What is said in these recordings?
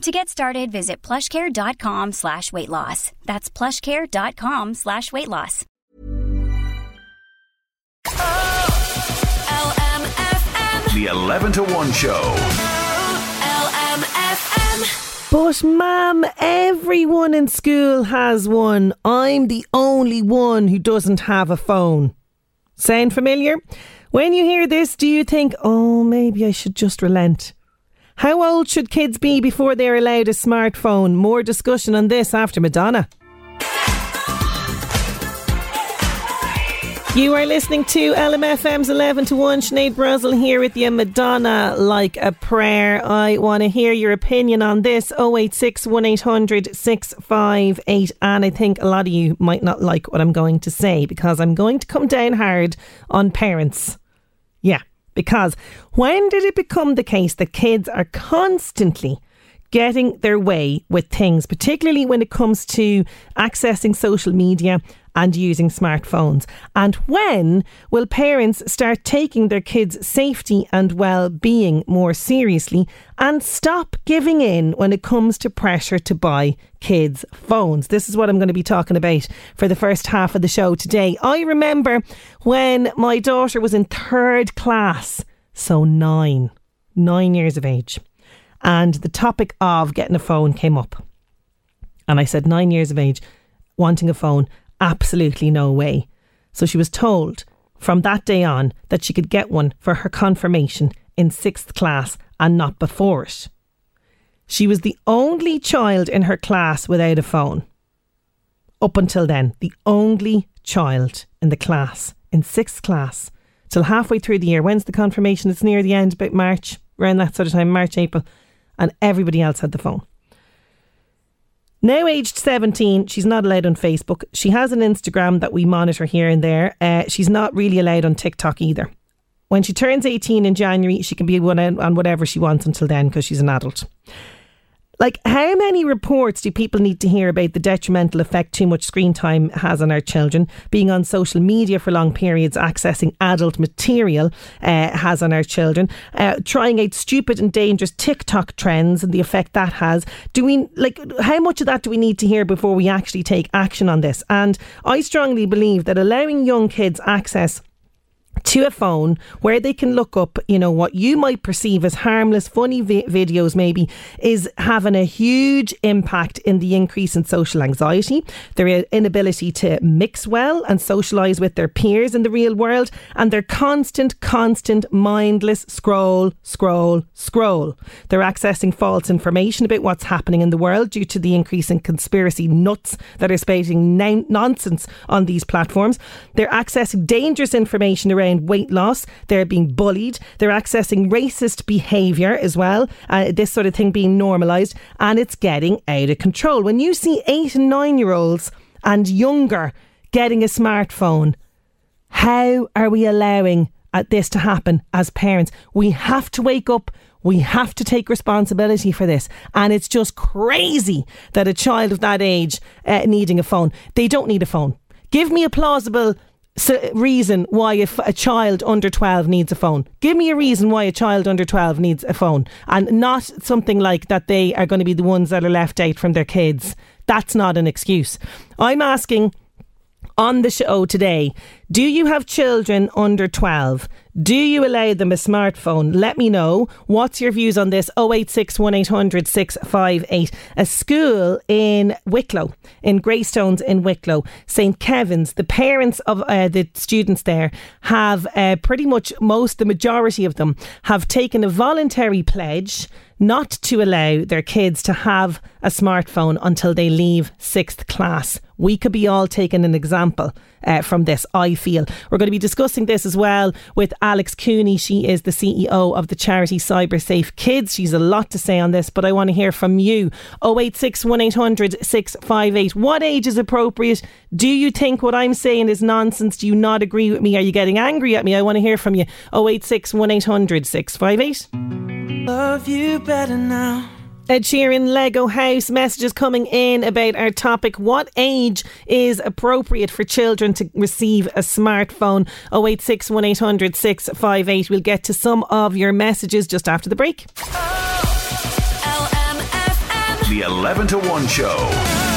To get started, visit plushcare.com slash weight loss. That's plushcare.com slash weight loss. LMFM. The 11 to 1 show. LMFM. But, ma'am, everyone in school has one. I'm the only one who doesn't have a phone. Sound familiar? When you hear this, do you think, oh, maybe I should just relent? How old should kids be before they're allowed a smartphone? More discussion on this after Madonna. You are listening to LMFM's 11 to 1. Sinead Brazel here with you. Madonna like a prayer. I want to hear your opinion on this. 086 1800 658. And I think a lot of you might not like what I'm going to say because I'm going to come down hard on parents. Yeah, because when did it become the case that kids are constantly getting their way with things, particularly when it comes to accessing social media and using smartphones? And when will parents start taking their kids' safety and well being more seriously and stop giving in when it comes to pressure to buy kids' phones? This is what I'm going to be talking about for the first half of the show today. I remember when my daughter was in third class, so nine, nine years of age and the topic of getting a phone came up. And I said, nine years of age, wanting a phone, absolutely no way. So she was told from that day on that she could get one for her confirmation in sixth class and not before it. She was the only child in her class without a phone. Up until then, the only child in the class in sixth class till halfway through the year. When's the confirmation? It's near the end, about March, around that sort of time, March, April and everybody else had the phone. Now, aged 17, she's not allowed on Facebook. She has an Instagram that we monitor here and there. Uh, she's not really allowed on TikTok either. When she turns 18 in January, she can be on whatever she wants until then because she's an adult. Like, how many reports do people need to hear about the detrimental effect too much screen time has on our children? Being on social media for long periods, accessing adult material uh, has on our children. Uh, trying out stupid and dangerous TikTok trends and the effect that has. Do we, like, how much of that do we need to hear before we actually take action on this? And I strongly believe that allowing young kids access to a phone where they can look up, you know, what you might perceive as harmless, funny vi- videos, maybe, is having a huge impact in the increase in social anxiety, their inability to mix well and socialise with their peers in the real world, and their constant, constant, mindless scroll, scroll, scroll. They're accessing false information about what's happening in the world due to the increase in conspiracy nuts that are spouting nonsense on these platforms. They're accessing dangerous information around weight loss. They're being bullied. They're accessing racist behaviour as well. Uh, this sort of thing being normalised, and it's getting out of control. When you see eight and nine year olds and younger getting a smartphone, how are we allowing uh, this to happen as parents? We have to wake up. We have to take responsibility for this. And it's just crazy that a child of that age uh, needing a phone, they don't need a phone. Give me a plausible reason why if a child under 12 needs a phone. Give me a reason why a child under 12 needs a phone and not something like that they are going to be the ones that are left out from their kids. That's not an excuse. I'm asking on the show today. Do you have children under 12? Do you allow them a smartphone? Let me know. What's your views on this? 086 1800 658. A school in Wicklow, in Greystones in Wicklow, St. Kevin's, the parents of uh, the students there have uh, pretty much most, the majority of them, have taken a voluntary pledge not to allow their kids to have a smartphone until they leave sixth class. We could be all taking an example uh, from this, I feel. We're going to be discussing this as well with Alex Cooney. She is the CEO of the charity Cyber Safe Kids. She's a lot to say on this, but I want to hear from you. 086 1800 658. What age is appropriate? Do you think what I'm saying is nonsense? Do you not agree with me? Are you getting angry at me? I want to hear from you. 086 1800 658. Love you better now. Ed Sheeran, Lego House, messages coming in about our topic. What age is appropriate for children to receive a smartphone? 086 1800 658. We'll get to some of your messages just after the break. Oh, LMFM. The 11 to 1 show.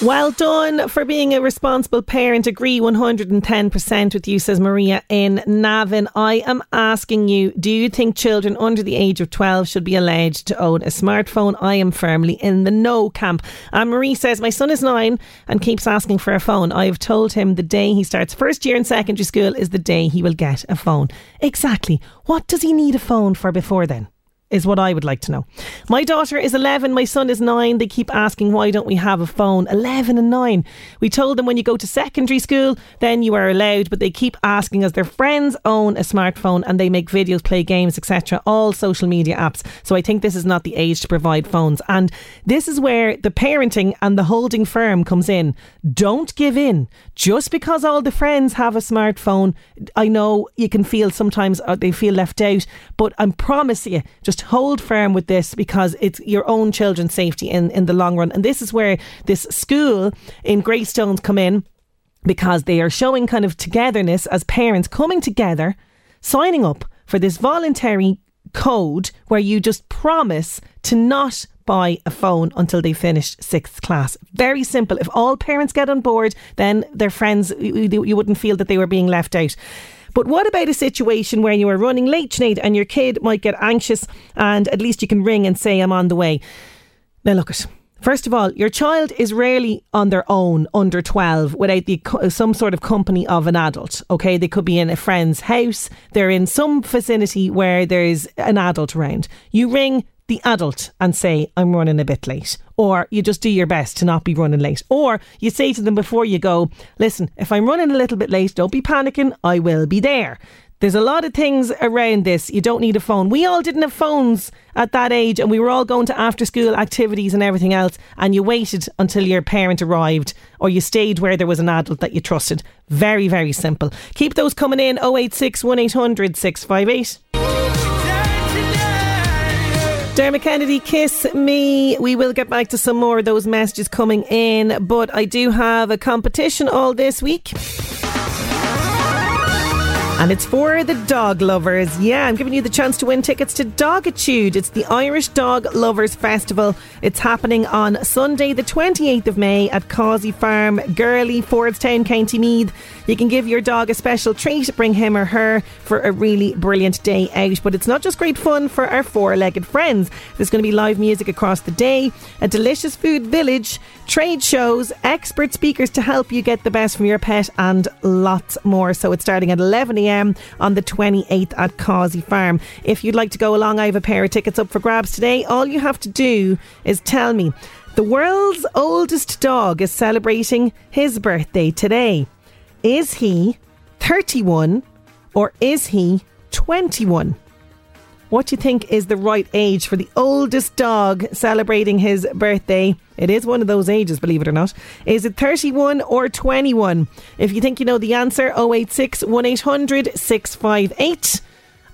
Well done for being a responsible parent. Agree 110% with you, says Maria in Navan. I am asking you, do you think children under the age of 12 should be allowed to own a smartphone? I am firmly in the no camp. And Marie says, My son is nine and keeps asking for a phone. I have told him the day he starts first year in secondary school is the day he will get a phone. Exactly. What does he need a phone for before then? Is what I would like to know. My daughter is 11, my son is 9. They keep asking why don't we have a phone? 11 and 9. We told them when you go to secondary school, then you are allowed, but they keep asking as their friends own a smartphone and they make videos, play games, etc. All social media apps. So I think this is not the age to provide phones. And this is where the parenting and the holding firm comes in. Don't give in. Just because all the friends have a smartphone, I know you can feel sometimes uh, they feel left out, but I promise you, just hold firm with this because it's your own children's safety in, in the long run. And this is where this school in Greystones come in because they are showing kind of togetherness as parents coming together, signing up for this voluntary code where you just promise to not buy a phone until they finish sixth class. Very simple. If all parents get on board, then their friends, you you wouldn't feel that they were being left out. But what about a situation where you are running late, Sinead, and your kid might get anxious and at least you can ring and say, I'm on the way? Now, look at. First of all, your child is rarely on their own under 12 without the some sort of company of an adult. Okay, they could be in a friend's house, they're in some vicinity where there's an adult around. You ring the adult and say, I'm running a bit late. Or you just do your best to not be running late. Or you say to them before you go, listen, if I'm running a little bit late, don't be panicking, I will be there. There's a lot of things around this. You don't need a phone. We all didn't have phones at that age, and we were all going to after school activities and everything else. And you waited until your parent arrived, or you stayed where there was an adult that you trusted. Very, very simple. Keep those coming in 086 1800 658. Dermot Kennedy, kiss me. We will get back to some more of those messages coming in, but I do have a competition all this week. And it's for the dog lovers. Yeah, I'm giving you the chance to win tickets to Dogitude. It's the Irish Dog Lovers Festival. It's happening on Sunday, the 28th of May at Causey Farm, Girley, Fordstown, County Meath. You can give your dog a special treat, bring him or her for a really brilliant day out. But it's not just great fun for our four legged friends. There's going to be live music across the day, a delicious food village, trade shows, expert speakers to help you get the best from your pet, and lots more. So it's starting at 11am on the 28th at Causey Farm. If you'd like to go along, I have a pair of tickets up for grabs today. All you have to do is tell me the world's oldest dog is celebrating his birthday today. Is he 31 or is he 21? What do you think is the right age for the oldest dog celebrating his birthday? It is one of those ages, believe it or not. Is it 31 or 21? If you think you know the answer, 086 1800 658.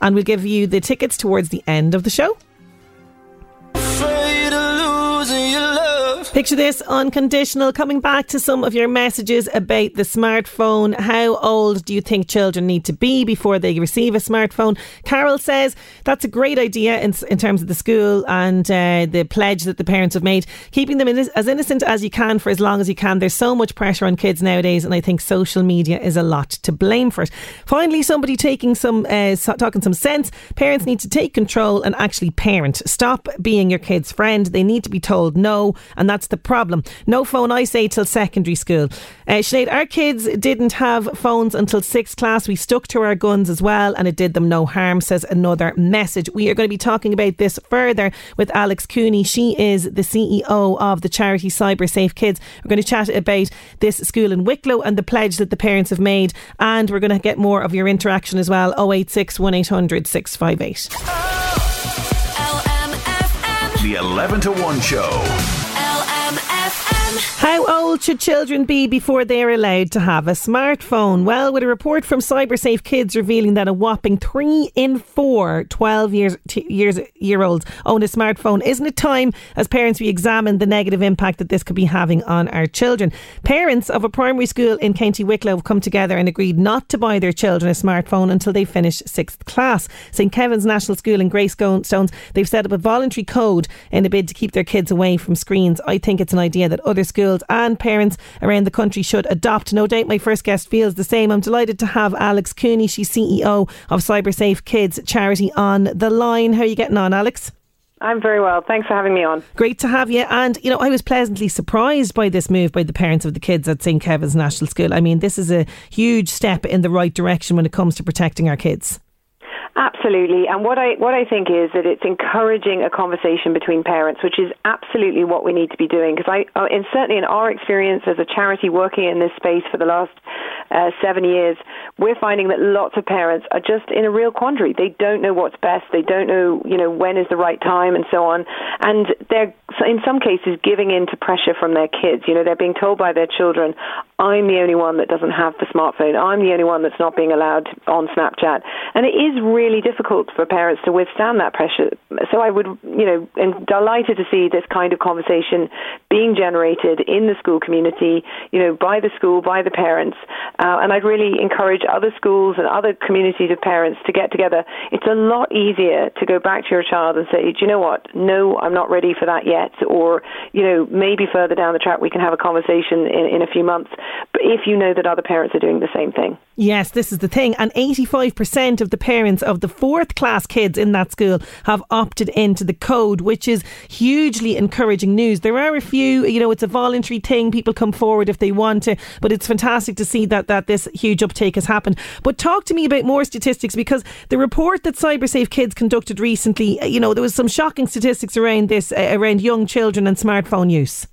And we'll give you the tickets towards the end of the show. Picture this unconditional. Coming back to some of your messages about the smartphone. How old do you think children need to be before they receive a smartphone? Carol says that's a great idea in, in terms of the school and uh, the pledge that the parents have made. Keeping them in, as innocent as you can for as long as you can. There's so much pressure on kids nowadays, and I think social media is a lot to blame for it. Finally, somebody taking some uh, talking some sense. Parents need to take control and actually parent. Stop being your kid's friend. They need to be told no, and that's that's the problem. No phone, I say, till secondary school. Uh, Sinead, our kids didn't have phones until sixth class. We stuck to our guns as well, and it did them no harm, says another message. We are going to be talking about this further with Alex Cooney. She is the CEO of the charity Cyber Safe Kids. We're going to chat about this school in Wicklow and the pledge that the parents have made, and we're going to get more of your interaction as well. 086 1800 658. The 11 to 1 show. How old should children be before they are allowed to have a smartphone? Well, with a report from CyberSafe Kids revealing that a whopping three in four 12 years, years year olds own a smartphone, isn't it time as parents we examine the negative impact that this could be having on our children? Parents of a primary school in County Wicklow have come together and agreed not to buy their children a smartphone until they finish sixth class. St Kevin's National School in Greystones, they've set up a voluntary code in a bid to keep their kids away from screens. I think it's an idea that other schools and parents around the country should adopt. No doubt my first guest feels the same. I'm delighted to have Alex Cooney, she's CEO of CyberSafe Kids charity on the line. How are you getting on, Alex? I'm very well. Thanks for having me on. Great to have you. And, you know, I was pleasantly surprised by this move by the parents of the kids at St. Kevin's National School. I mean, this is a huge step in the right direction when it comes to protecting our kids. Absolutely, and what I what I think is that it's encouraging a conversation between parents, which is absolutely what we need to be doing. Because I, uh, and certainly in our experience as a charity working in this space for the last uh, seven years, we're finding that lots of parents are just in a real quandary. They don't know what's best. They don't know, you know, when is the right time, and so on. And they're in some cases giving in to pressure from their kids. You know, they're being told by their children, "I'm the only one that doesn't have the smartphone. I'm the only one that's not being allowed on Snapchat." And it is really difficult for parents to withstand that pressure. So I would, you know, am delighted to see this kind of conversation being generated in the school community, you know, by the school, by the parents. Uh, and I'd really encourage other schools and other communities of parents to get together. It's a lot easier to go back to your child and say, do you know what? No, I'm not ready for that yet. Or, you know, maybe further down the track we can have a conversation in, in a few months. If you know that other parents are doing the same thing. Yes, this is the thing. And 85% of the parents of the fourth class kids in that school have opted into the code, which is hugely encouraging news. There are a few, you know, it's a voluntary thing. People come forward if they want to, but it's fantastic to see that, that this huge uptake has happened. But talk to me about more statistics because the report that CyberSafe Kids conducted recently, you know, there was some shocking statistics around this, uh, around young children and smartphone use.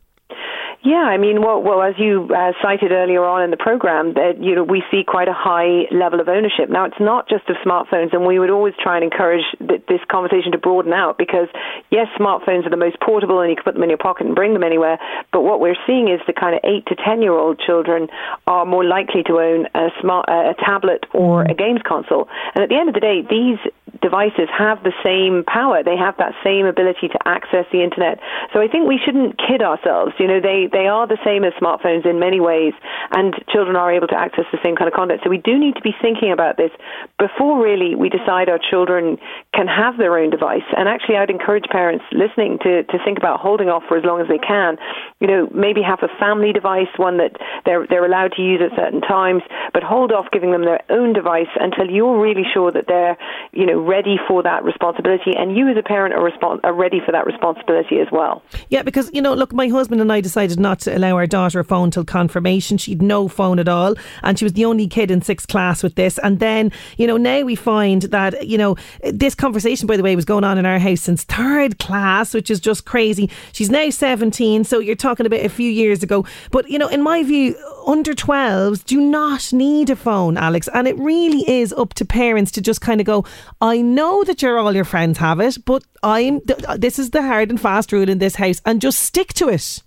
Yeah, I mean, well, well as you uh, cited earlier on in the program, that you know we see quite a high level of ownership. Now, it's not just of smartphones, and we would always try and encourage th- this conversation to broaden out because yes, smartphones are the most portable, and you can put them in your pocket and bring them anywhere. But what we're seeing is the kind of eight to ten year old children are more likely to own a smart a tablet or a games console. And at the end of the day, these devices have the same power. They have that same ability to access the internet. So I think we shouldn't kid ourselves. You know, they, they are the same as smartphones in many ways, and children are able to access the same kind of content. So we do need to be thinking about this before really we decide our children can have their own device. And actually, I'd encourage parents listening to, to think about holding off for as long as they can. You know, maybe have a family device, one that they're, they're allowed to use at certain times, but hold off giving them their own device until you're really sure that they're, you know, ready for that responsibility, and you as a parent are, are ready for that responsibility as well. Yeah, because you know, look, my husband and I decided not to allow our daughter a phone till confirmation. She'd no phone at all, and she was the only kid in sixth class with this. And then, you know, now we find that you know this conversation, by the way, was going on in our house since third class, which is just crazy. She's now seventeen, so you're talking about a few years ago. But you know, in my view, under 12s do not need a phone, Alex. And it really is up to parents to just kind of go, I know that your all your friends have it, but I'm this is the hard and fast rule in this house and just stick to it.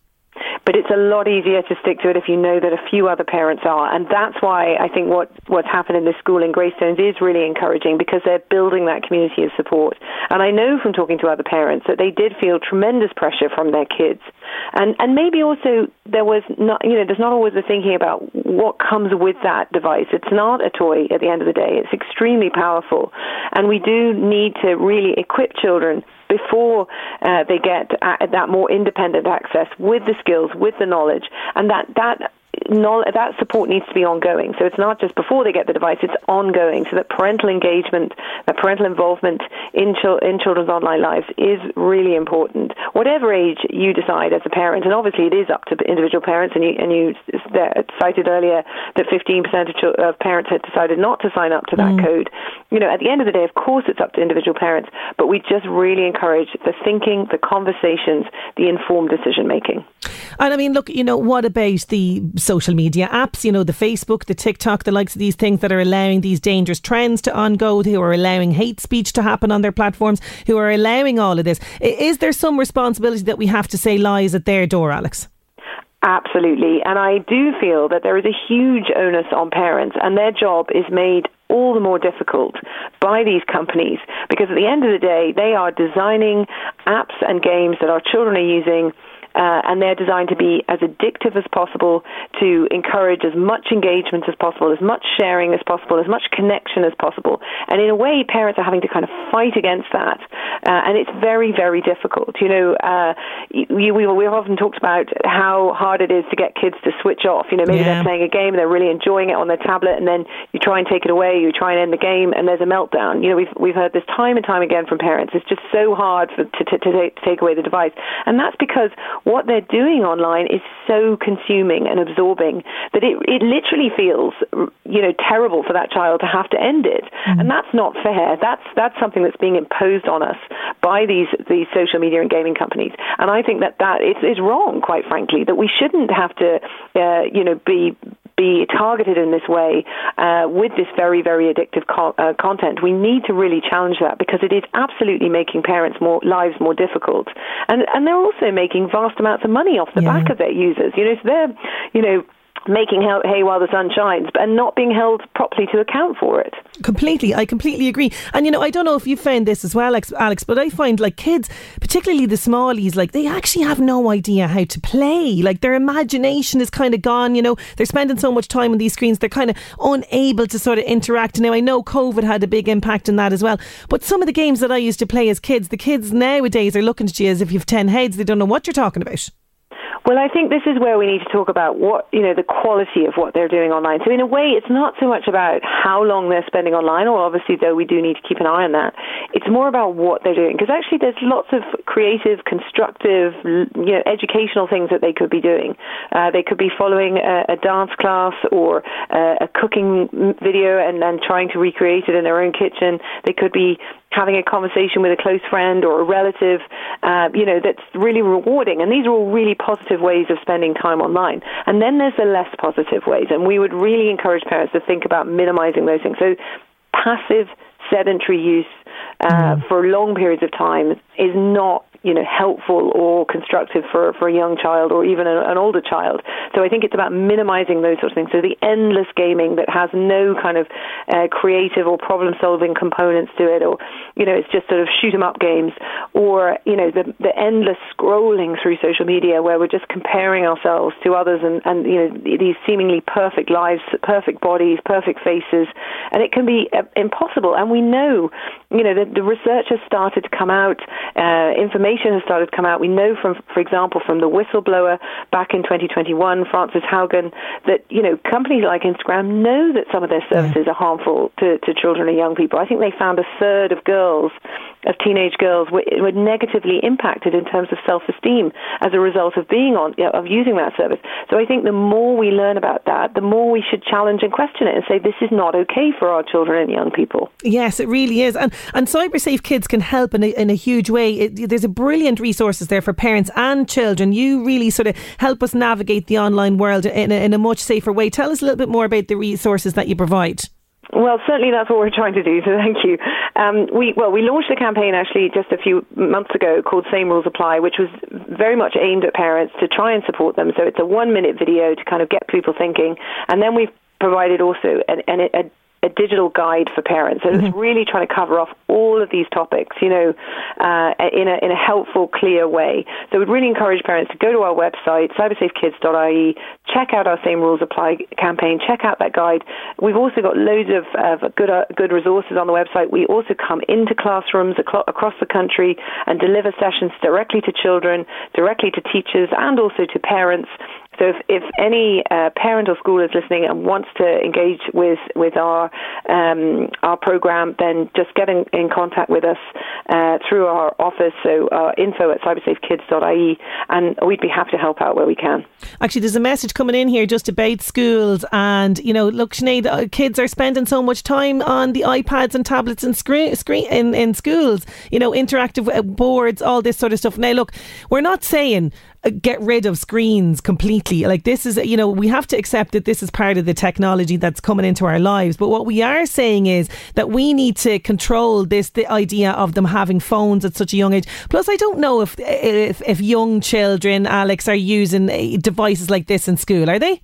But it's a lot easier to stick to it if you know that a few other parents are. And that's why I think what, what's happened in this school in Greystones is really encouraging because they're building that community of support. And I know from talking to other parents that they did feel tremendous pressure from their kids. And, and maybe also there was not, you know, there's not always the thinking about what comes with that device. It's not a toy at the end of the day. It's extremely powerful. And we do need to really equip children before uh, they get uh, that more independent access with the skills, with the knowledge, and that that that support needs to be ongoing. So it's not just before they get the device; it's ongoing. So that parental engagement, that parental involvement in chil- in children's online lives is really important. Whatever age you decide as a parent, and obviously it is up to individual parents. And you and you cited earlier that 15% of, ch- of parents had decided not to sign up to that mm. code. You know, at the end of the day, of course, it's up to individual parents, but we just really encourage the thinking, the conversations, the informed decision making. And I mean, look, you know, what about the social media apps, you know, the Facebook, the TikTok, the likes of these things that are allowing these dangerous trends to ongo, who are allowing hate speech to happen on their platforms, who are allowing all of this. Is there some responsibility that we have to say lies at their door, Alex? Absolutely. And I do feel that there is a huge onus on parents, and their job is made all the more difficult by these companies because at the end of the day, they are designing apps and games that our children are using uh, and they're designed to be as addictive as possible, to encourage as much engagement as possible, as much sharing as possible, as much connection as possible. And in a way, parents are having to kind of fight against that, uh, and it's very, very difficult. You know, uh, we, we, we've often talked about how hard it is to get kids to switch off. You know, maybe yeah. they're playing a game and they're really enjoying it on their tablet, and then you try and take it away, you try and end the game, and there's a meltdown. You know, we've we've heard this time and time again from parents. It's just so hard for, to, to, to take away the device, and that's because what they're doing online is so consuming and absorbing that it, it literally feels, you know, terrible for that child to have to end it. Mm-hmm. And that's not fair. That's, that's something that's being imposed on us by these, these social media and gaming companies. And I think that that is, is wrong, quite frankly, that we shouldn't have to, uh, you know, be be targeted in this way uh, with this very, very addictive co- uh, content. We need to really challenge that because it is absolutely making parents' more lives more difficult, and and they're also making vast amounts of money off the yeah. back of their users. You know, so they're you know making hay while the sun shines and not being held properly to account for it. Completely, I completely agree. And you know, I don't know if you found this as well, Alex, but I find like kids, particularly the smallies, like they actually have no idea how to play. Like their imagination is kind of gone. You know, they're spending so much time on these screens, they're kind of unable to sort of interact. Now, I know COVID had a big impact on that as well, but some of the games that I used to play as kids, the kids nowadays are looking at you as if you've ten heads. They don't know what you're talking about. Well, I think this is where we need to talk about what, you know, the quality of what they're doing online. So in a way, it's not so much about how long they're spending online, or obviously, though we do need to keep an eye on that. It's more about what they're doing, because actually there's lots of creative, constructive, you know, educational things that they could be doing. Uh, they could be following a, a dance class or uh, a cooking video and then trying to recreate it in their own kitchen. They could be having a conversation with a close friend or a relative, uh, you know, that's really rewarding. And these are all really positive ways of spending time online. And then there's the less positive ways. And we would really encourage parents to think about minimizing those things. So passive sedentary use uh, mm. for long periods of time is not you know, helpful or constructive for, for a young child or even a, an older child. So I think it's about minimizing those sorts of things. So the endless gaming that has no kind of uh, creative or problem solving components to it, or, you know, it's just sort of shoot 'em up games, or, you know, the, the endless scrolling through social media where we're just comparing ourselves to others and, and, you know, these seemingly perfect lives, perfect bodies, perfect faces. And it can be uh, impossible. And we know, you know, the, the research has started to come out, uh, information information has started to come out. We know from, for example, from the whistleblower back in 2021, Frances Haugen, that you know companies like Instagram know that some of their services yeah. are harmful to, to children and young people. I think they found a third of girls, of teenage girls, were, were negatively impacted in terms of self-esteem as a result of being on, you know, of using that service. So I think the more we learn about that, the more we should challenge and question it and say this is not okay for our children and young people. Yes, it really is, and and CyberSafe Kids can help in a, in a huge way. It, there's a brilliant resources there for parents and children. You really sort of help us navigate the online world in a, in a much safer way. Tell us a little bit more about the resources that you provide. Well, certainly that's what we're trying to do. So thank you. Um, we well, we launched a campaign actually just a few months ago called "Same Rules Apply," which was very much aimed at parents to try and support them. So it's a one-minute video to kind of get people thinking, and then we've provided also an, an, a a digital guide for parents. So mm-hmm. it's really trying to cover off all of these topics, you know, uh, in a in a helpful, clear way. So we'd really encourage parents to go to our website, cybersafekids.ie, check out our Same Rules Apply campaign, check out that guide. We've also got loads of, of good uh, good resources on the website. We also come into classrooms across the country and deliver sessions directly to children, directly to teachers, and also to parents. So if, if any uh, parent or school is listening and wants to engage with with our um, our program, then just get in, in contact with us uh, through our office. So uh, info at cybersafekids.ie, and we'd be happy to help out where we can. Actually, there's a message coming in here just about schools, and you know, look, Sinead, uh, kids are spending so much time on the iPads and tablets and screen, screen in, in schools. You know, interactive uh, boards, all this sort of stuff. Now, look, we're not saying get rid of screens completely. Like this is, you know, we have to accept that this is part of the technology that's coming into our lives. But what we are saying is that we need to control this, the idea of them having phones at such a young age. Plus, I don't know if if, if young children, Alex, are using eh, devices like this in school. Are they?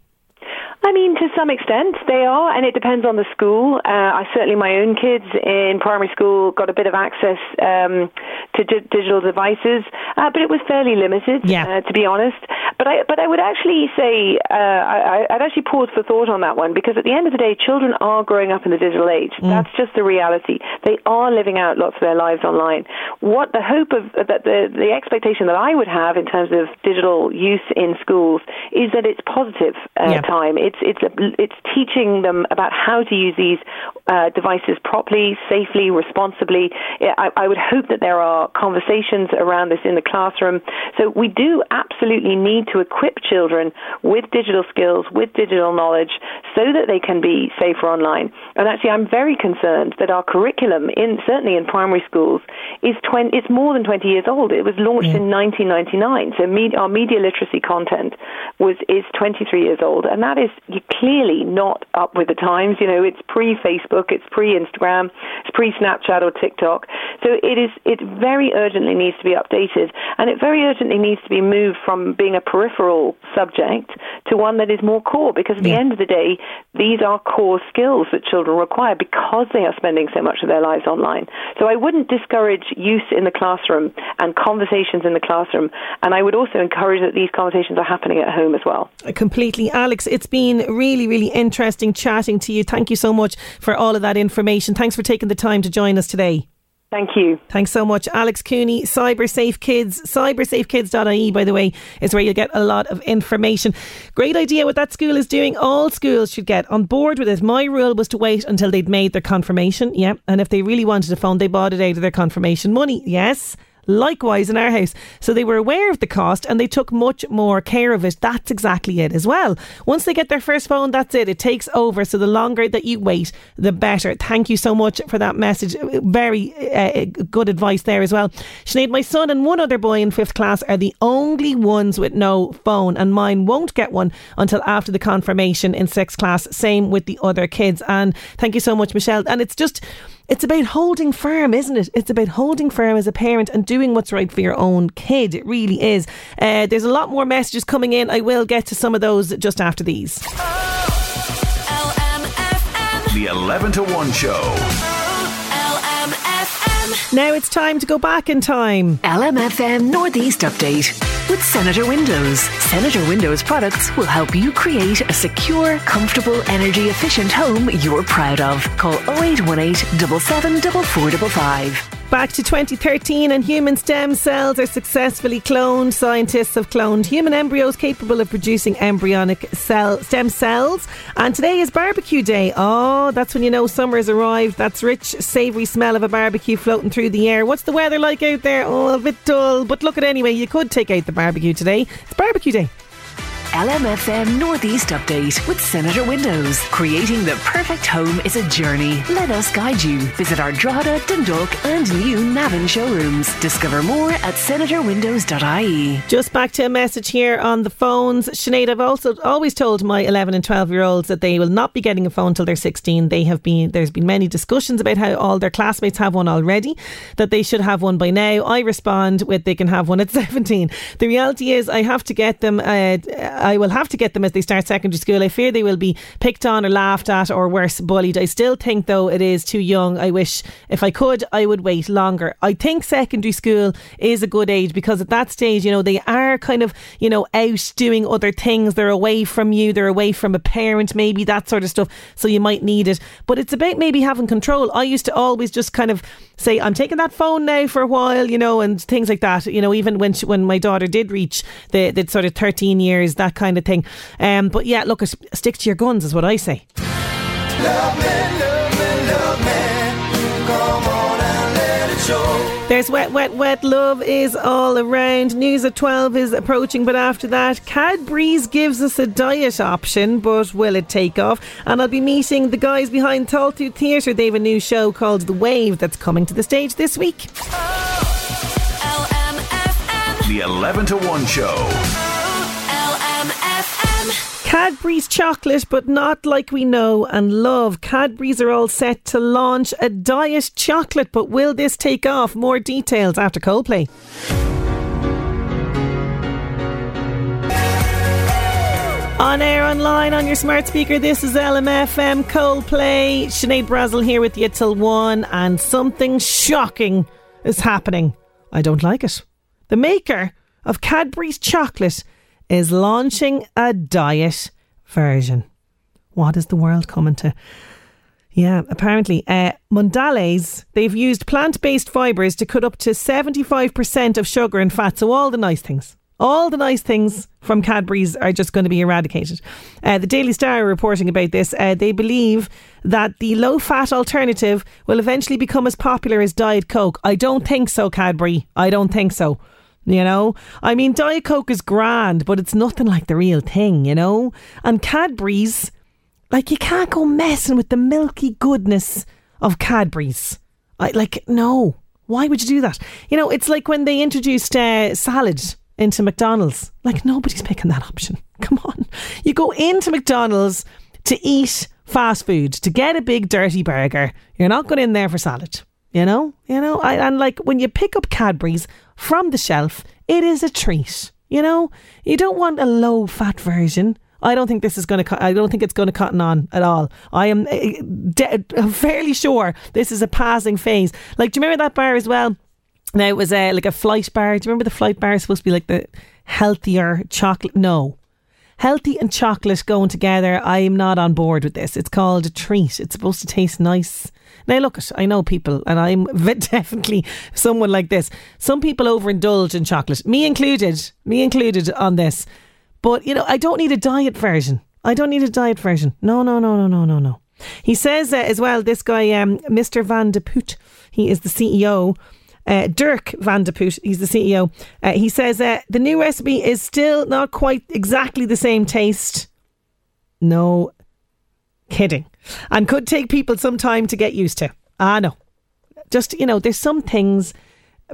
I mean, to some extent, they are, and it depends on the school. Uh, I certainly, my own kids in primary school got a bit of access um, to di- digital devices, uh, but it was fairly limited, yeah. uh, to be honest. But I, but I would actually say, uh, I, I'd actually pause for thought on that one because at the end of the day, children are growing up in the digital age. Mm. That's just the reality. They are living out lots of their lives online. What the hope of that the the expectation that I would have in terms of digital use in schools is that it's positive uh, yeah. time. It it's it's it's teaching them about how to use these uh, devices properly, safely, responsibly. I, I would hope that there are conversations around this in the classroom. So we do absolutely need to equip children with digital skills, with digital knowledge, so that they can be safer online. And actually, I'm very concerned that our curriculum, in certainly in primary schools, is 20, it's more than 20 years old. It was launched yeah. in 1999. So med, our media literacy content was is 23 years old, and that is clearly not up with the times. You know, it's pre Facebook, it's pre Instagram, it's pre Snapchat or TikTok. So it is. It very urgently needs to be updated, and it very urgently needs to be moved from being a peripheral subject to one that is more core. Because at yeah. the end of the day, these are core skills that children require because they are spending so much of their lives online. So I wouldn't discourage use in the classroom and conversations in the classroom, and I would also encourage that these conversations are happening at home as well. Completely, Alex. It's been really, really interesting chatting to you. Thank you so much for all of that information. Thanks for taking the time to join us today. Thank you. Thanks so much. Alex Cooney, CyberSafe Kids. CybersafeKids.ie, by the way, is where you'll get a lot of information. Great idea what that school is doing. All schools should get on board with it. My rule was to wait until they'd made their confirmation. Yeah. And if they really wanted a phone, they bought it out of their confirmation money. Yes. Likewise in our house. So they were aware of the cost and they took much more care of it. That's exactly it as well. Once they get their first phone, that's it. It takes over. So the longer that you wait, the better. Thank you so much for that message. Very uh, good advice there as well. Sinead, my son and one other boy in fifth class are the only ones with no phone, and mine won't get one until after the confirmation in sixth class. Same with the other kids. And thank you so much, Michelle. And it's just it's about holding firm, isn't it? It's about holding firm as a parent and doing what's right for your own kid. It really is. Uh, there's a lot more messages coming in. I will get to some of those just after these. Oh, the 11 to 1 show. Now it's time to go back in time. LMFM Northeast Update with Senator Windows. Senator Windows products will help you create a secure, comfortable, energy efficient home you're proud of. Call 0818 774455. Back to 2013, and human stem cells are successfully cloned. Scientists have cloned human embryos capable of producing embryonic cell stem cells. And today is barbecue day. Oh, that's when you know summer has arrived. That's rich, savoury smell of a barbecue floating through the air. What's the weather like out there? Oh, a bit dull. But look at anyway, you could take out the barbecue today. It's barbecue day. LMFM Northeast Update with Senator Windows. Creating the perfect home is a journey. Let us guide you. Visit our Drogheda, Dundalk, and new Navan showrooms. Discover more at senatorwindows.ie. Just back to a message here on the phones. Sinead, I've also always told my 11 and 12 year olds that they will not be getting a phone till they're 16. They have been, there's been many discussions about how all their classmates have one already, that they should have one by now. I respond with they can have one at 17. The reality is, I have to get them, uh, I will have to get them as they start secondary school. I fear they will be picked on or laughed at or worse, bullied. I still think, though, it is too young. I wish if I could, I would wait longer. I think secondary school is a good age because at that stage, you know, they are kind of, you know, out doing other things. They're away from you, they're away from a parent, maybe that sort of stuff. So you might need it. But it's about maybe having control. I used to always just kind of say, I'm taking that phone now for a while, you know, and things like that. You know, even when she, when my daughter did reach the, the sort of 13 years, that kind of thing. Um, but yeah, look, stick to your guns is what I say. Love me, love me, love me. Come on and let it show. There's wet, wet, wet love is all around. News at 12 is approaching, but after that, Cadbury's gives us a diet option, but will it take off? And I'll be meeting the guys behind Tailtíú Theatre. They have a new show called The Wave that's coming to the stage this week. LMFM. The 11 to 1 show. Cadbury's chocolate, but not like we know and love. Cadbury's are all set to launch a diet chocolate, but will this take off? More details after Coldplay. On air, online, on your smart speaker, this is LMFM Coldplay. Sinead Brazel here with you till one, and something shocking is happening. I don't like it. The maker of Cadbury's chocolate is launching a diet version. What is the world coming to? Yeah, apparently, uh, Mondelez, they've used plant based fibres to cut up to 75% of sugar and fat. So, all the nice things. All the nice things from Cadbury's are just going to be eradicated. Uh, the Daily Star are reporting about this. Uh, they believe that the low fat alternative will eventually become as popular as Diet Coke. I don't think so, Cadbury. I don't think so. You know, I mean, Diet Coke is grand, but it's nothing like the real thing, you know? And Cadbury's, like, you can't go messing with the milky goodness of Cadbury's. I, like, no. Why would you do that? You know, it's like when they introduced uh, salad into McDonald's. Like, nobody's picking that option. Come on. You go into McDonald's to eat fast food, to get a big dirty burger. You're not going in there for salad. You know, you know, I, and like when you pick up Cadbury's from the shelf, it is a treat. You know, you don't want a low fat version. I don't think this is going to. I don't think it's going to cotton on at all. I am eh, de- fairly sure this is a passing phase. Like, do you remember that bar as well? Now it was uh, like a Flyte bar. Do you remember the Flyte bar is supposed to be like the healthier chocolate? No, healthy and chocolate going together. I am not on board with this. It's called a treat. It's supposed to taste nice. Now look, it. I know people, and I'm definitely someone like this. Some people overindulge in chocolate, me included. Me included on this. But you know, I don't need a diet version. I don't need a diet version. No, no, no, no, no, no, no. He says uh, as well. This guy, um, Mr. Van de Put, he is the CEO. Uh, Dirk Van de Put, he's the CEO. Uh, he says uh, the new recipe is still not quite exactly the same taste. No kidding. And could take people some time to get used to. Ah, no. Just, you know, there's some things,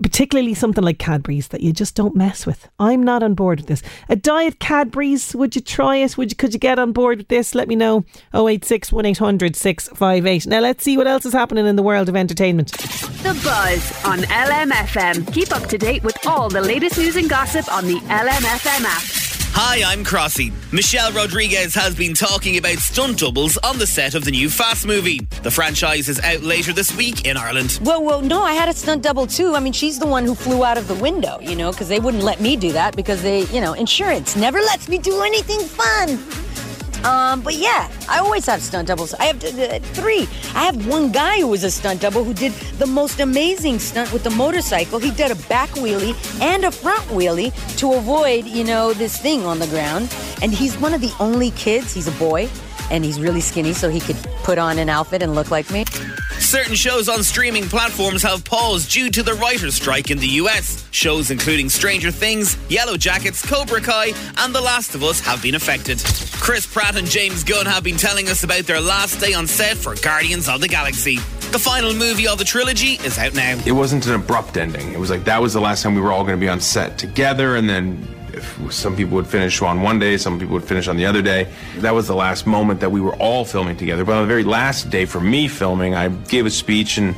particularly something like Cadbury's, that you just don't mess with. I'm not on board with this. A diet Cadbury's, would you try it? Would you, could you get on board with this? Let me know. 086 1800 658. Now let's see what else is happening in the world of entertainment. The Buzz on LMFM. Keep up to date with all the latest news and gossip on the LMFM app. Hi, I'm Crossy. Michelle Rodriguez has been talking about stunt doubles on the set of the new Fast movie. The franchise is out later this week in Ireland. Well, well, no, I had a stunt double too. I mean, she's the one who flew out of the window, you know, because they wouldn't let me do that because they, you know, insurance never lets me do anything fun. Um, but yeah, I always have stunt doubles. I have uh, three. I have one guy who was a stunt double who did the most amazing stunt with the motorcycle. He did a back wheelie and a front wheelie to avoid, you know, this thing on the ground. And he's one of the only kids. He's a boy, and he's really skinny, so he could put on an outfit and look like me. Certain shows on streaming platforms have paused due to the writer's strike in the US. Shows including Stranger Things, Yellowjackets, Cobra Kai, and The Last of Us have been affected. Chris Pratt and James Gunn have been telling us about their last day on set for Guardians of the Galaxy. The final movie of the trilogy is out now. It wasn't an abrupt ending. It was like that was the last time we were all going to be on set together, and then some people would finish on one day, some people would finish on the other day. That was the last moment that we were all filming together. But on the very last day for me filming, I gave a speech and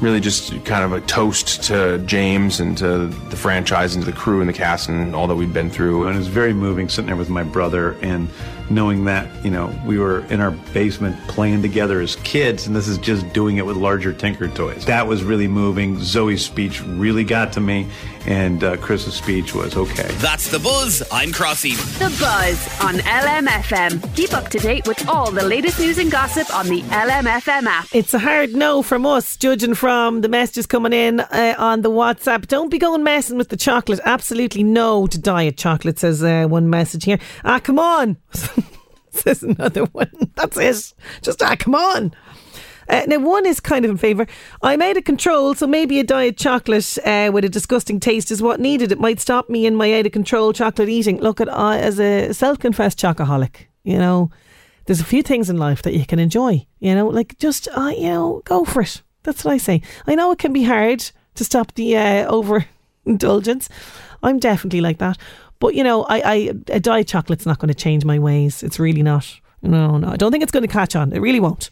really just kind of a toast to James and to the franchise and to the crew and the cast and all that we'd been through. And it was very moving sitting there with my brother and knowing that, you know, we were in our basement playing together as kids and this is just doing it with larger Tinker toys. That was really moving. Zoe's speech really got to me and uh, Chris's speech was okay. That's The Buzz. I'm Crossy. The Buzz on LMFM. Keep up to date with all the latest news and gossip on the LMFM app. It's a hard no from us, judging from the messages coming in uh, on the WhatsApp. Don't be going messing with the chocolate. Absolutely no to diet chocolate, says uh, one message here. Ah, come on. says another one. That's it. Just ah, come on. Uh, now, one is kind of in favour. I'm out of control, so maybe a diet chocolate uh, with a disgusting taste is what needed. It might stop me in my out of control chocolate eating. Look at I, as a self confessed chocoholic, you know, there's a few things in life that you can enjoy. You know, like just uh, you know, go for it. That's what I say. I know it can be hard to stop the uh, overindulgence. I'm definitely like that. But you know, I, I a diet chocolate's not going to change my ways. It's really not. No, no, I don't think it's going to catch on. It really won't.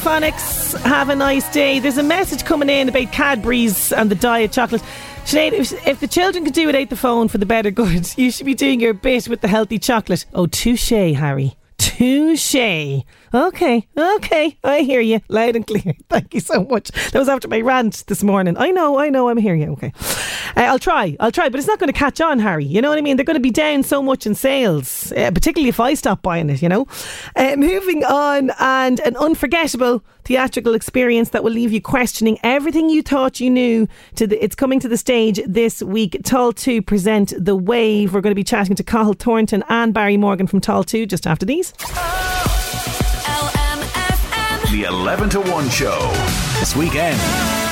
Phonics, have a nice day. There's a message coming in about Cadbury's and the diet chocolate. Sinead, if, if the children could do without the phone for the better good, you should be doing your bit with the healthy chocolate. Oh, touche, Harry. Touche. Okay, okay, I hear you loud and clear. Thank you so much. That was after my rant this morning. I know, I know, I'm hearing you. Okay, uh, I'll try, I'll try, but it's not going to catch on, Harry. You know what I mean? They're going to be down so much in sales, uh, particularly if I stop buying it. You know. Uh, moving on, and an unforgettable theatrical experience that will leave you questioning everything you thought you knew. To the, it's coming to the stage this week. Tailtíú present The Wave. We're going to be chatting to Cathal Thornton and Barry Morgan from Tailtíú just after these. The 11 to 1 show. This weekend.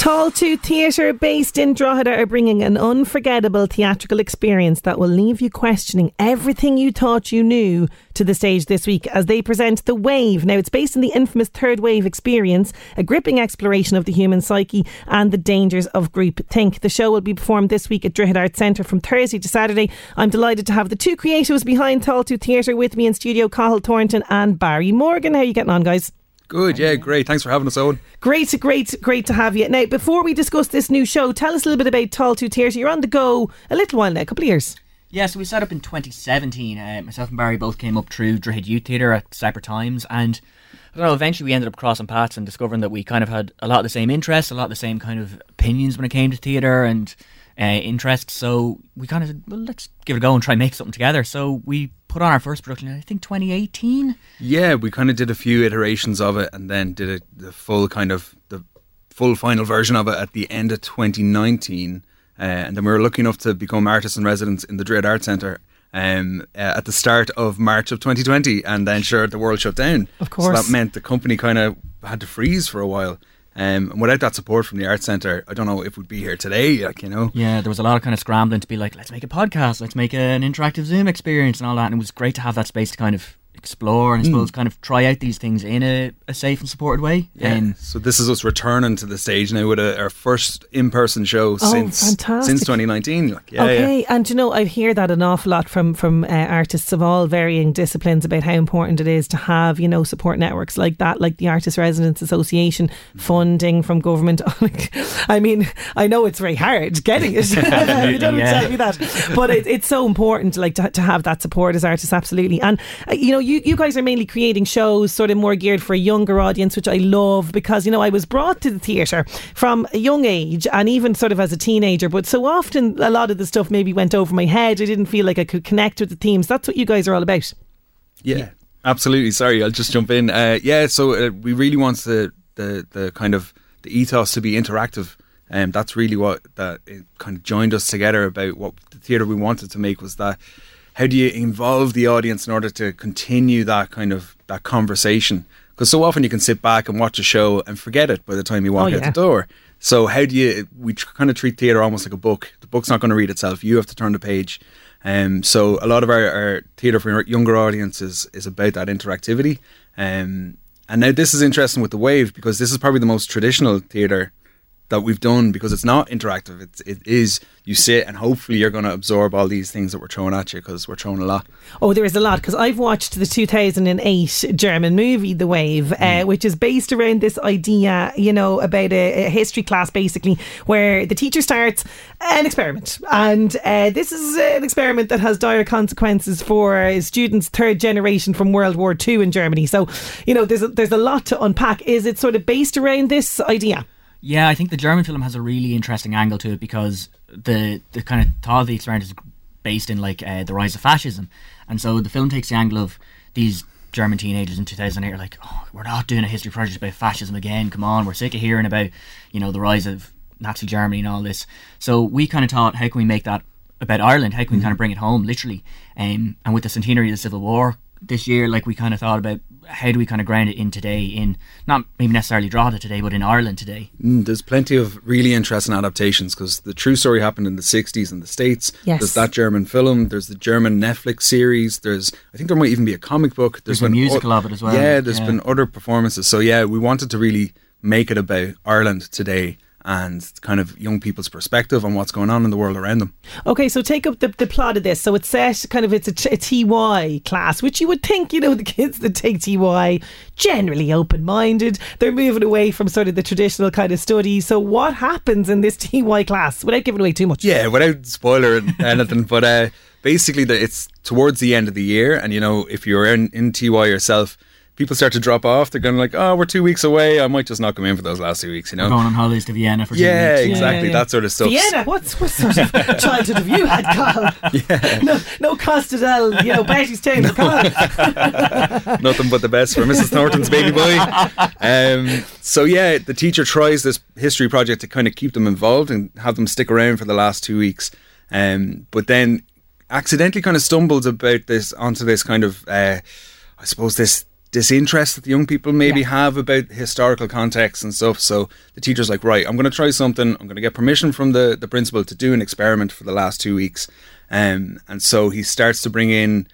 Tailtíú Theatre, based in Drogheda, are bringing an unforgettable theatrical experience that will leave you questioning everything you thought you knew to the stage this week as they present The Wave. Now, it's based on the infamous Third Wave experience, a gripping exploration of the human psyche and the dangers of group think. The show will be performed this week at Drogheda Arts Centre from Thursday to Saturday. I'm delighted to have the two creatives behind Tailtíú Theatre with me in studio, Cathal Thornton and Barry Morgan. How are you getting on, guys? Good, yeah, great. Thanks for having us on. Great, great, great to have you. Now, before we discuss this new show, tell us a little bit about Tailtíú Theatre. You're on the go a little while now, a couple of years. Yeah, so we set up in 2017. Uh, myself and Barry both came up through Drogheda Youth Theatre at separate times, and I don't know. Eventually, we ended up crossing paths and discovering that we kind of had a lot of the same interests, a lot of the same kind of opinions when it came to theatre and uh, interests. So we kind of said, well, let's give it a go and try and make something together. So we put on our first production, in, I think 2018. Yeah, we kind of did a few iterations of it and then did it, the full kind of the full final version of it at the end of 2019. Uh, and then we were lucky enough to become artists in residence in the Droichead Art Centre um, uh, at the start of March of 2020. And then, sure, the world shut down. Of course. So that meant the company kind of had to freeze for a while. Um, and without that support from the Arts Centre, I don't know if we'd be here today, like, you know. Yeah, there was a lot of kind of scrambling to be like, let's make a podcast, let's make an interactive Zoom experience and all that. And it was great to have that space to kind of explore and I Mm. suppose kind of try out these things in a, a safe and supported way. Yeah. Um, so this is us returning to the stage now with a, our first in-person show Oh, since fantastic. since 2019. Like, yeah, okay, yeah. and you know, I hear that an awful lot from from uh, artists of all varying disciplines about how important it is to have you know support networks like that, like the Artists Residents Association, funding from government. I mean, I know it's very hard getting it. you don't Yeah. tell me that, but it, it's so important, like to, to have that support as artists, absolutely. And uh, you know, you you you guys are mainly creating shows sort of more geared for a younger audience, which I love because you know I was brought to the theatre from a young age and even sort of as a teenager, but so often a lot of the stuff maybe went over my head. I didn't feel like I could connect with the themes. That's what you guys are all about. Yeah, absolutely. Sorry, I'll just jump in. Uh, yeah, so uh, we really want the, the the kind of the ethos to be interactive, and um, that's really what that it kind of joined us together about what the theatre we wanted to make was that how do you involve the audience in order to continue that kind of that conversation? Because so often you can sit back and watch a show and forget it by the time you walk Oh, out the door. So how do you? We tr- kind of treat theatre almost like a book. The book's not going to read itself. You have to turn the page. Um, so a lot of our, our theatre for younger audiences is about that interactivity. Um, and now this is interesting with the wave because this is probably the most traditional theatre that we've done because it's not interactive. It's it is you sit and hopefully you're going to absorb all these things that we're throwing at you because we're throwing a lot. Oh, there is a lot because I've watched the 2008 German movie The Wave, uh, which is based around this idea, you know, about a, a history class basically, where the teacher starts an experiment, and uh, this is an experiment that has dire consequences for students third generation from World War II in Germany. So, you know, there's a, there's a lot to unpack. Is it sort of based around this idea? Yeah, I think the German film has a really interesting angle to it because the the kind of thought of the experiment is based in like uh, the rise of fascism, and so the film takes the angle of these German teenagers in 2008 are like, oh, we're not doing a history project about fascism again. Come on, we're sick of hearing about you know the rise of Nazi Germany and all this. So we kind of thought, how can we make that about Ireland? How can we kind of bring it home, literally? Um, and with the centenary of the Civil War this year, like we kind of thought about how do we kind of ground it in today, in not maybe necessarily Drogheda today, but in Ireland today. Mm, there's plenty of really interesting adaptations because the true story happened in the 60s in the States. Yes. There's that German film, there's the German Netflix series, there's, I think there might even be a comic book. There's a been musical o- of it as well. Yeah, there's Yeah. been other performances. So, yeah, we wanted to really make it about Ireland today and kind of young people's perspective on what's going on in the world around them. Okay, so take up the, the plot of this. So it's set kind of it's a TY class, which you would think, you know, the kids that take TY generally open minded. They're moving away from sort of the traditional kind of study. So what happens in this TY class without giving away too much? Yeah, without spoiling anything, but uh, basically, the, it's towards the end of the year, and you know, if you're in, in TY yourself, people start to drop off. They're going like, "Oh, we're two weeks away. I might just not come in for those last two weeks." You know, We're going on holidays to Vienna for two yeah, weeks. exactly, that sort of stuff. Vienna, what's what sort of childhood have you had, Carl? Yeah. No, no Costa del, you know, Bettystown for Carl. Nothing but the best for Mrs. Thornton's baby boy. Um, so yeah, the teacher tries this history project to kind of keep them involved and have them stick around for the last two weeks. Um, but then accidentally kind of stumbles about this onto this kind of, uh, I suppose this disinterest that the young people maybe have about historical context and stuff. So the teacher's like, right, I'm going to try something. I'm going to get permission from the the principal to do an experiment for the last two weeks. Um, and so he starts to bring in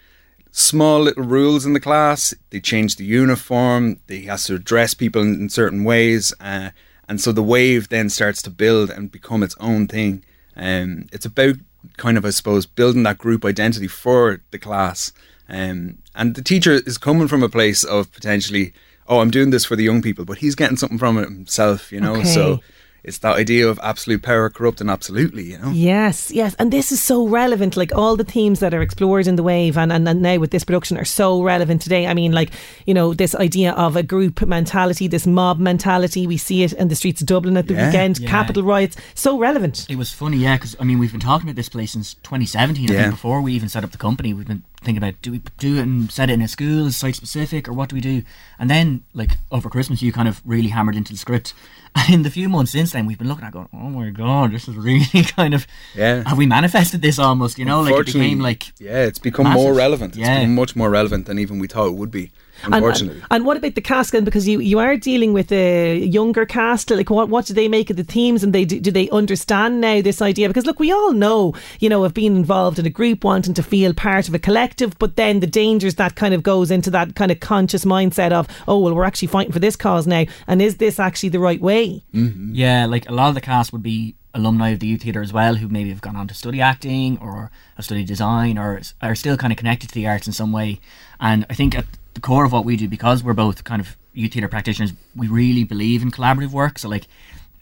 small little rules in the class. They change the uniform. They has to address people in, in certain ways, uh, and so the wave then starts to build and become its own thing. Um, it's about kind of, I suppose, building that group identity for the class. Um, and the teacher is coming from a place of potentially, oh, I'm doing this for the young people, but he's getting something from it himself, you know. Okay. So it's that idea of absolute power corrupting absolutely, you know. Yes, yes. And this is so relevant. Like all the themes that are explored in The Wave and, and, and now with this production are so relevant today. I mean, like, you know, this idea of a group mentality, this mob mentality. We see it in the streets of Dublin at the Yeah. weekend, Yeah. capital riots. So relevant. It was funny, yeah, because I mean we've been talking about this place since 2017. I Yeah. think before we even set up the company, we've been thinking about do we do it and set it in a school, is site specific, or what do we do? And then like over Christmas, you kind of really hammered into the script. In the few months since then, we've been looking at going, oh my god, this is really kind of Yeah. Have we manifested this almost? You know, like it became like yeah, it's become massive. more relevant. It's Yeah. become much more relevant than even we thought it would be. And- Unfortunately. And, and what about the cast? then? Because you, you are dealing with a younger cast. Like, what what do they make of the themes? And they do, do they understand now this idea? Because look, we all know, you know, of being involved in a group, wanting to feel part of a collective, but then the dangers that kind of goes into that kind of conscious mindset of, oh well, we're actually fighting for this cause now, and is this actually the right way? Mm-hmm. Yeah, like a lot of the cast would be alumni of the youth theatre as well, who maybe have gone on to study acting or have studied design or are still kind of connected to the arts in some way. And I think at the core of what we do, because we're both kind of youth theatre practitioners, we really believe in collaborative work. So like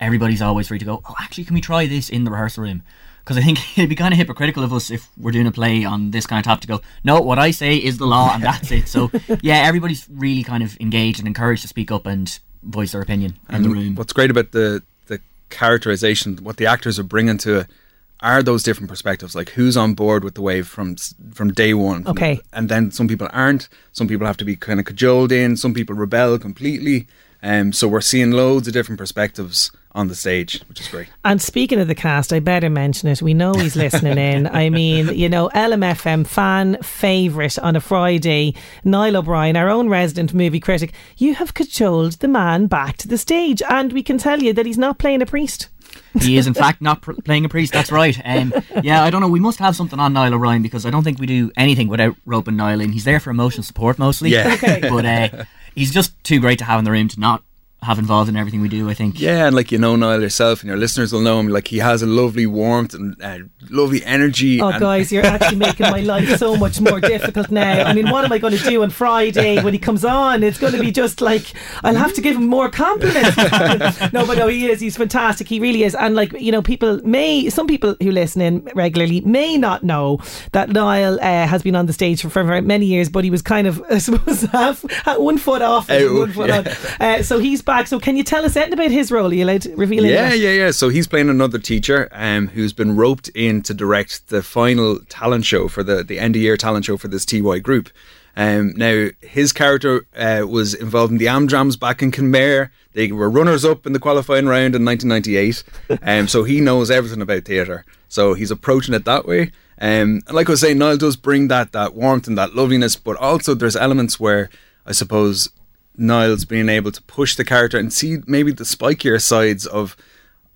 everybody's always free to go. Oh, actually, can we try this in the rehearsal room? Because I think it'd be kind of hypocritical of us if we're doing a play on this kind of topic to go, no, what I say is the law and that's it. So yeah, everybody's really kind of engaged and encouraged to speak up and voice their opinion in the room. what's great about the the characterization, what the actors are bringing to it, are those different perspectives. Like who's on board with the wave from from day one. Okay. and then some people aren't. Some people have to be kind of cajoled in. Some people rebel completely. Um, so we're seeing loads of different perspectives on the stage, which is great. And speaking of the cast, I better mention it. We know he's listening in. I mean, you know, LMFM fan favourite on a Friday, Niall O'Brien, our own resident movie critic. You have cajoled the man back to the stage, and we can tell you that he's not playing a priest. He is, in fact, not pr- playing a priest. That's right. Um, yeah, I don't know. We must have something on Niall O'Brien because I don't think we do anything without roping Niall in. He's there for emotional support mostly. Yeah. Okay. But uh, he's just too great to have in the room to not have involved in everything we do. I think. Yeah, and like you know Niall yourself, and your listeners will know him. Like he has a lovely warmth and uh, lovely energy. Oh, and guys, you're actually making my life so much more difficult now. I mean, what am I going to do on Friday when he comes on? It's going to be just like I'll have to give him more compliments. no, but no, he is. He's fantastic. He really is. And like you know, people may some people who listen in regularly may not know that Niall uh, has been on the stage for, for many years, but he was kind of I suppose half one foot off, and Out, one foot yeah. on. Uh, so he's back. So can you tell us anything about his role? Are you allowed to reveal? Yeah, that? yeah, yeah. So he's playing another teacher um, who's been roped in to direct the final talent show for the, the end of year talent show for this TY group. Um, now, his character uh, was involved in the Amdrams back in Kenmare. They were runners up in the qualifying round in 1998. um, so he knows everything about theatre. So he's approaching it that way. Um, and like I was saying, Niall does bring that that warmth and that loveliness, but also there's elements where I suppose Niall's being able to push the character and see maybe the spikier sides of,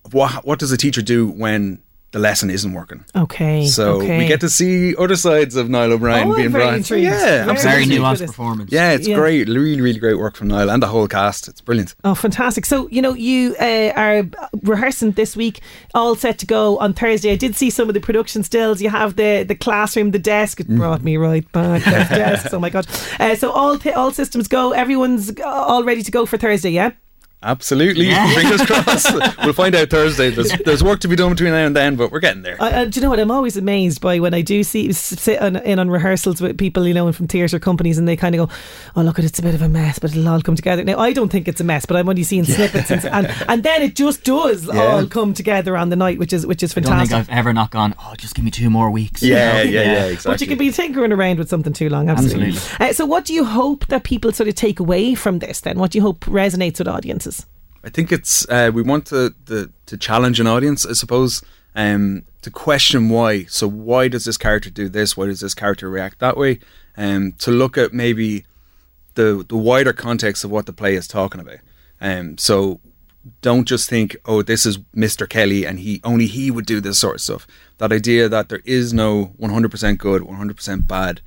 of what what does a teacher do when the lesson isn't working. Okay. So okay. we get to see other sides of Niall O'Brien Oh, I'm being very brought. intrigued. Yeah, Very absolutely. intrigued with this. performance. Yeah, it's Yeah. great. Really, really great work from Niall and the whole cast. It's brilliant. Oh, fantastic! So you know you uh, are rehearsing this week, all set to go on Thursday. I did see some of the production stills. You have the the classroom, the desk. It Mm. brought me right back. Those desks. Oh my god! Uh, so all th- all systems go. Everyone's all ready to go for Thursday. Yeah. Absolutely. Fingers crossed. we'll find out Thursday. There's, there's work to be done between now and then, but we're getting there. Uh, uh, do you know what? I'm always amazed by when I do see s- sit on, in on rehearsals with people, you know, from theatre companies, and they kind of go, "Oh, look, it's a bit of a mess, but it'll all come together." Now, I don't think it's a mess, but I'm only seeing snippets, and, and and then it just does Yeah. all come together on the night, which is which is I don't think fantastic. I've ever not gone. Oh, just give me two more weeks. you Yeah, know? yeah, yeah, exactly. But you can be tinkering around with something too long, absolutely. Absolutely. Uh, so, what do you hope that people sort of take away from this? Then, what do you hope resonates with audiences? I think it's uh, we want to, the to challenge an audience, I suppose, um, to question why. So why does this character do this? Why does this character react that way? Um, to look at maybe the the wider context of what the play is talking about. Um, so don't just think, oh, this is Mr. Kelly and he only he would do this sort of stuff. That idea that there is no 100% good, 100% bad.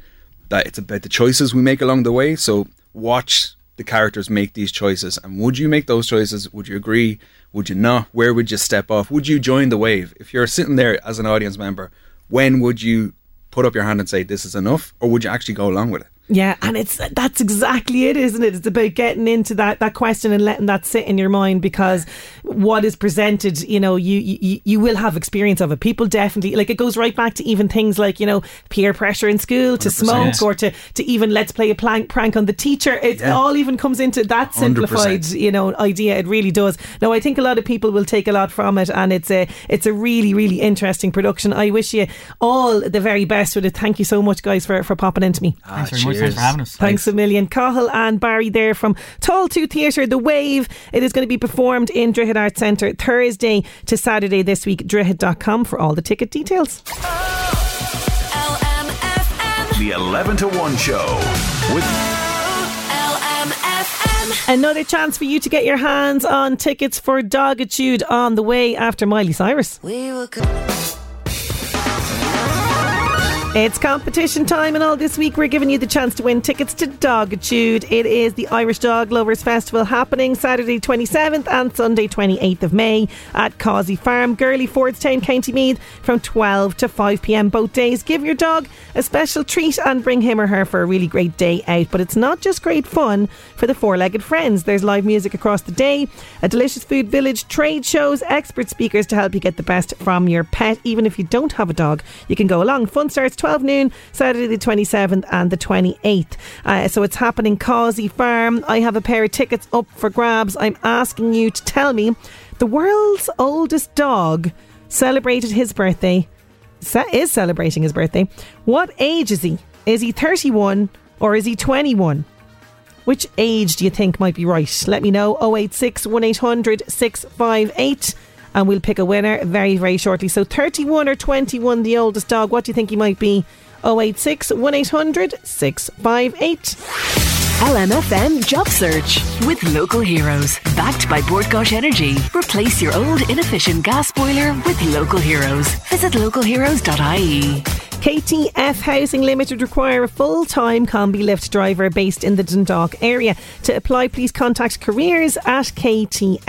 That it's about the choices we make along the way. So watch the characters make these choices, and would you make those choices? Would you agree? Would you not? Where would you step off? Would you join the wave? If you're sitting there as an audience member, when would you put up your hand and say this is enough, or would you actually go along with it? Yeah, and it's that's exactly it, isn't it? It's about getting into that that question and letting that sit in your mind because what is presented, you know, you you, you will have experience of it. People definitely like it goes right back to even things like you know peer pressure in school to 100%. smoke or to to even let's play a plank prank on the teacher. It Yeah. all even comes into that simplified 100%. you know idea. It really does. No, I think a lot of people will take a lot from it, and it's a it's a really really interesting production. I wish you all the very best with it. Thank you so much, guys, for for popping into me. Thanks very much. Thanks for having us. Thanks a million. Cathal and Barry there from Tailtíú Theatre, The Wave. It is going to be performed in Drogheda Arts Centre Thursday to Saturday this week. Drogheda.com for all the ticket details. The 11 to 1 show with Another chance for you to get your hands on tickets for Dogitude on the way after Miley Cyrus. It's competition time, and all this week we're giving you the chance to win tickets to Dogitude. It is the Irish Dog Lovers Festival happening Saturday 27th and Sunday 28th of May at Causey Farm, Girley, Fordstown, County Meath from 12 to 5 pm both days. Give your dog a special treat and bring him or her for a really great day out. But it's not just great fun for the four legged friends. There's live music across the day, a delicious food village, trade shows, expert speakers to help you get the best from your pet. Even if you don't have a dog, you can go along. Fun starts 12 noon, Saturday the 27th and the 28th. Uh, so it's happening Causey Farm. I have a pair of tickets up for grabs. I'm asking you to tell me the world's oldest dog celebrated his birthday, is celebrating his birthday. What age is he? Is he 31 or is he 21? Which age do you think might be right? Let me know 086 1800 658 and we'll pick a winner very, very shortly. So 31 or 21, the oldest dog. What do you think he might be? 086 1800 658. LMFM Job Search with local heroes. Backed by Bord Gáis Energy. Replace your old inefficient gas boiler with local heroes. Visit localheroes.ie. KTF Housing Limited require a full time combi lift driver based in the Dundalk area. To apply, please contact careers at ktf.ie.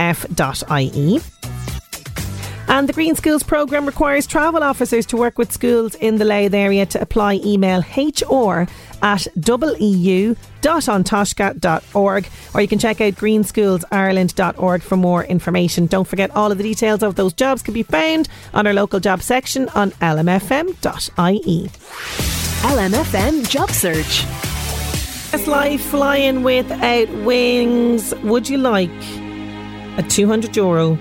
And the Green Schools programme requires travel officers to work with schools in the Louth area to apply email HR at double eu.antaisce.org or you can check out greenschoolsireland.org for more information. Don't forget all of the details of those jobs can be found on our local job section on lmfm.ie. LMFM Job Search. Best life flying without wings. Would you like a 200 euro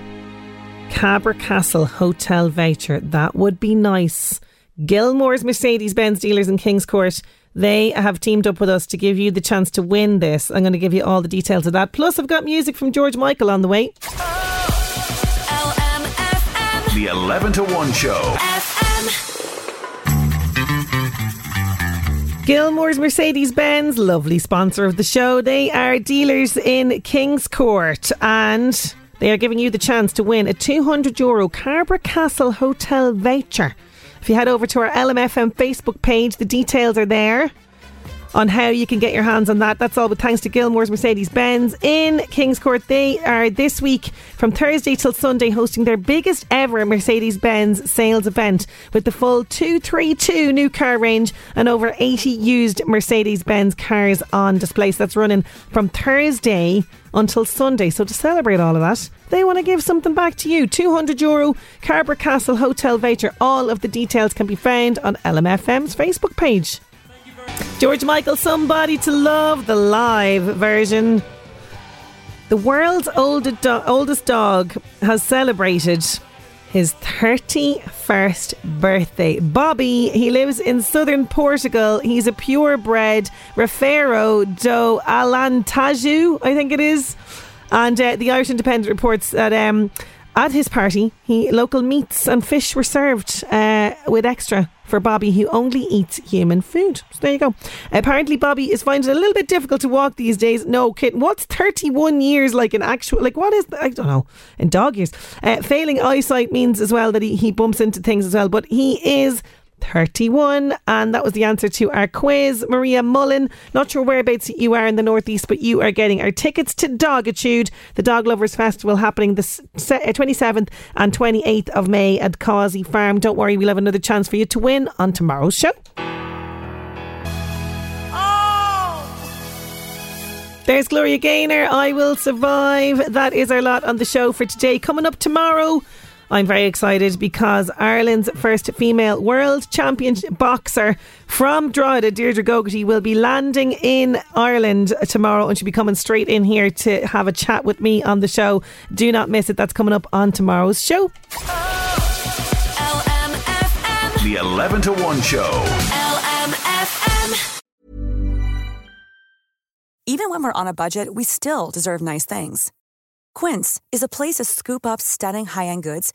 Cabra Castle hotel voucher? That would be nice. Gilmore's Mercedes Benz dealers in Kingscourt. They have teamed up with us to give you the chance to win this. I'm going to give you all the details of that. Plus, I've got music from George Michael on the way. The 11 to 1 show. Gilmore's Mercedes Benz, lovely sponsor of the show. They are dealers in Kingscourt and they are giving you the chance to win a 200 euro Cabra Castle hotel voucher. If you head over to our LMFM Facebook page, the details are there on how you can get your hands on that. That's all with thanks to Gilmore's Mercedes Benz in Kingscourt. They are this week from Thursday till Sunday hosting their biggest ever Mercedes Benz sales event with the full 232 new car range and over 80 used Mercedes Benz cars on display. So that's running from Thursday until Sunday. So to celebrate all of that, they want to give something back to you. 200 euro Cabra Castle hotel voucher. All of the details can be found on LMFM's Facebook page. George Michael, Somebody to Love, the live version. The world's oldest, do- oldest dog has celebrated his 31st birthday. Bobby, he lives in southern Portugal. He's a purebred Rafeiro do Alentejo, I think it is. And uh, the Irish Independent reports that um, at his party, he local meats and fish were served uh, with extra for Bobby, who only eats human food. So there you go. Apparently, Bobby is finding it a little bit difficult to walk these days. No, kitten. What's 31 years like in actual, like what is, I don't know, in dog years? Uh, failing eyesight means as well that he, he bumps into things as well, but he is 31 and that was the answer to our quiz Maria Mullen not sure whereabouts you are in the northeast but you are getting our tickets to Dogitude the Dog Lovers Festival happening the 27th uh, and 28th of May at Causey Farm don't worry we'll have another chance for you to win on tomorrow's show oh! There's Gloria Gaynor. I will survive. That is our lot on the show for today. Coming up tomorrow, I'm very excited because Ireland's first female world champion boxer from Drogheda, Deirdre Gogarty, will be landing in Ireland tomorrow and she'll be coming straight in here to have a chat with me on the show. Do not miss it. That's coming up on tomorrow's show. The 11 to 1 show. Even when we're on a budget, we still deserve nice things. Quince is a place to scoop up stunning high end goods